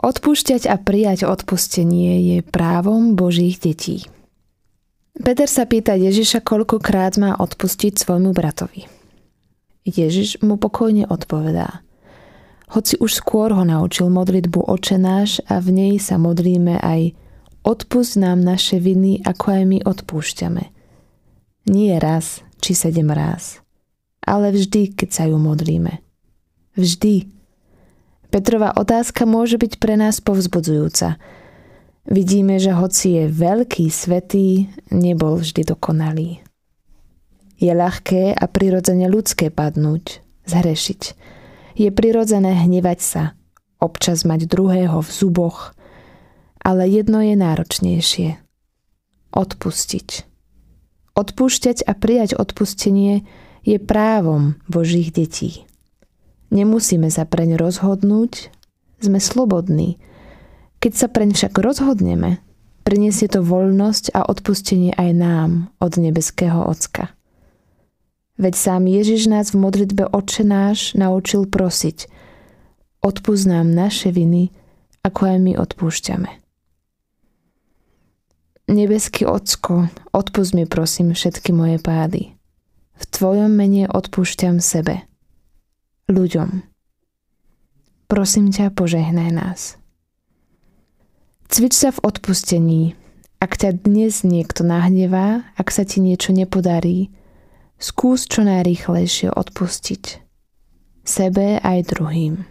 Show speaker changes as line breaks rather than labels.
Odpúšťať a prijať odpustenie je právom Božích detí. Peter sa pýta Ježiša, koľkokrát má odpustiť svojmu bratovi. Ježiš mu pokojne odpovedá. Hoci už skôr ho naučil modlitbu očenáš a v nej sa modlíme aj odpust nám naše viny, ako aj my odpúšťame. Nie raz či sedem raz, ale vždy, keď sa ju modlíme. Vždy Petrova otázka môže byť pre nás povzbudzujúca. Vidíme, že hoci je veľký, svetý, nebol vždy dokonalý. Je ľahké a prirodzene ľudské padnúť, zhrešiť. Je prirodzené hnevať sa, občas mať druhého v zuboch, ale jedno je náročnejšie. Odpustiť. Odpúšťať a prijať odpustenie je právom Božích detí. Nemusíme sa preň rozhodnúť, sme slobodní. Keď sa preň však rozhodneme, priniesie to voľnosť a odpustenie aj nám od nebeského Ocka. Veď sám Ježiš nás v modlitbe Oče náš naučil prosiť Odpúsť nám naše viny, ako aj my odpúšťame. Nebeský Ocko, odpust mi prosím všetky moje pády. V Tvojom mene odpúšťam sebe – ľuďom. Prosím ťa, požehnaj nás. Cvič sa v odpustení. Ak ťa dnes niekto nahnevá, ak sa ti niečo nepodarí, skús čo najrýchlejšie odpustiť. Sebe aj druhým.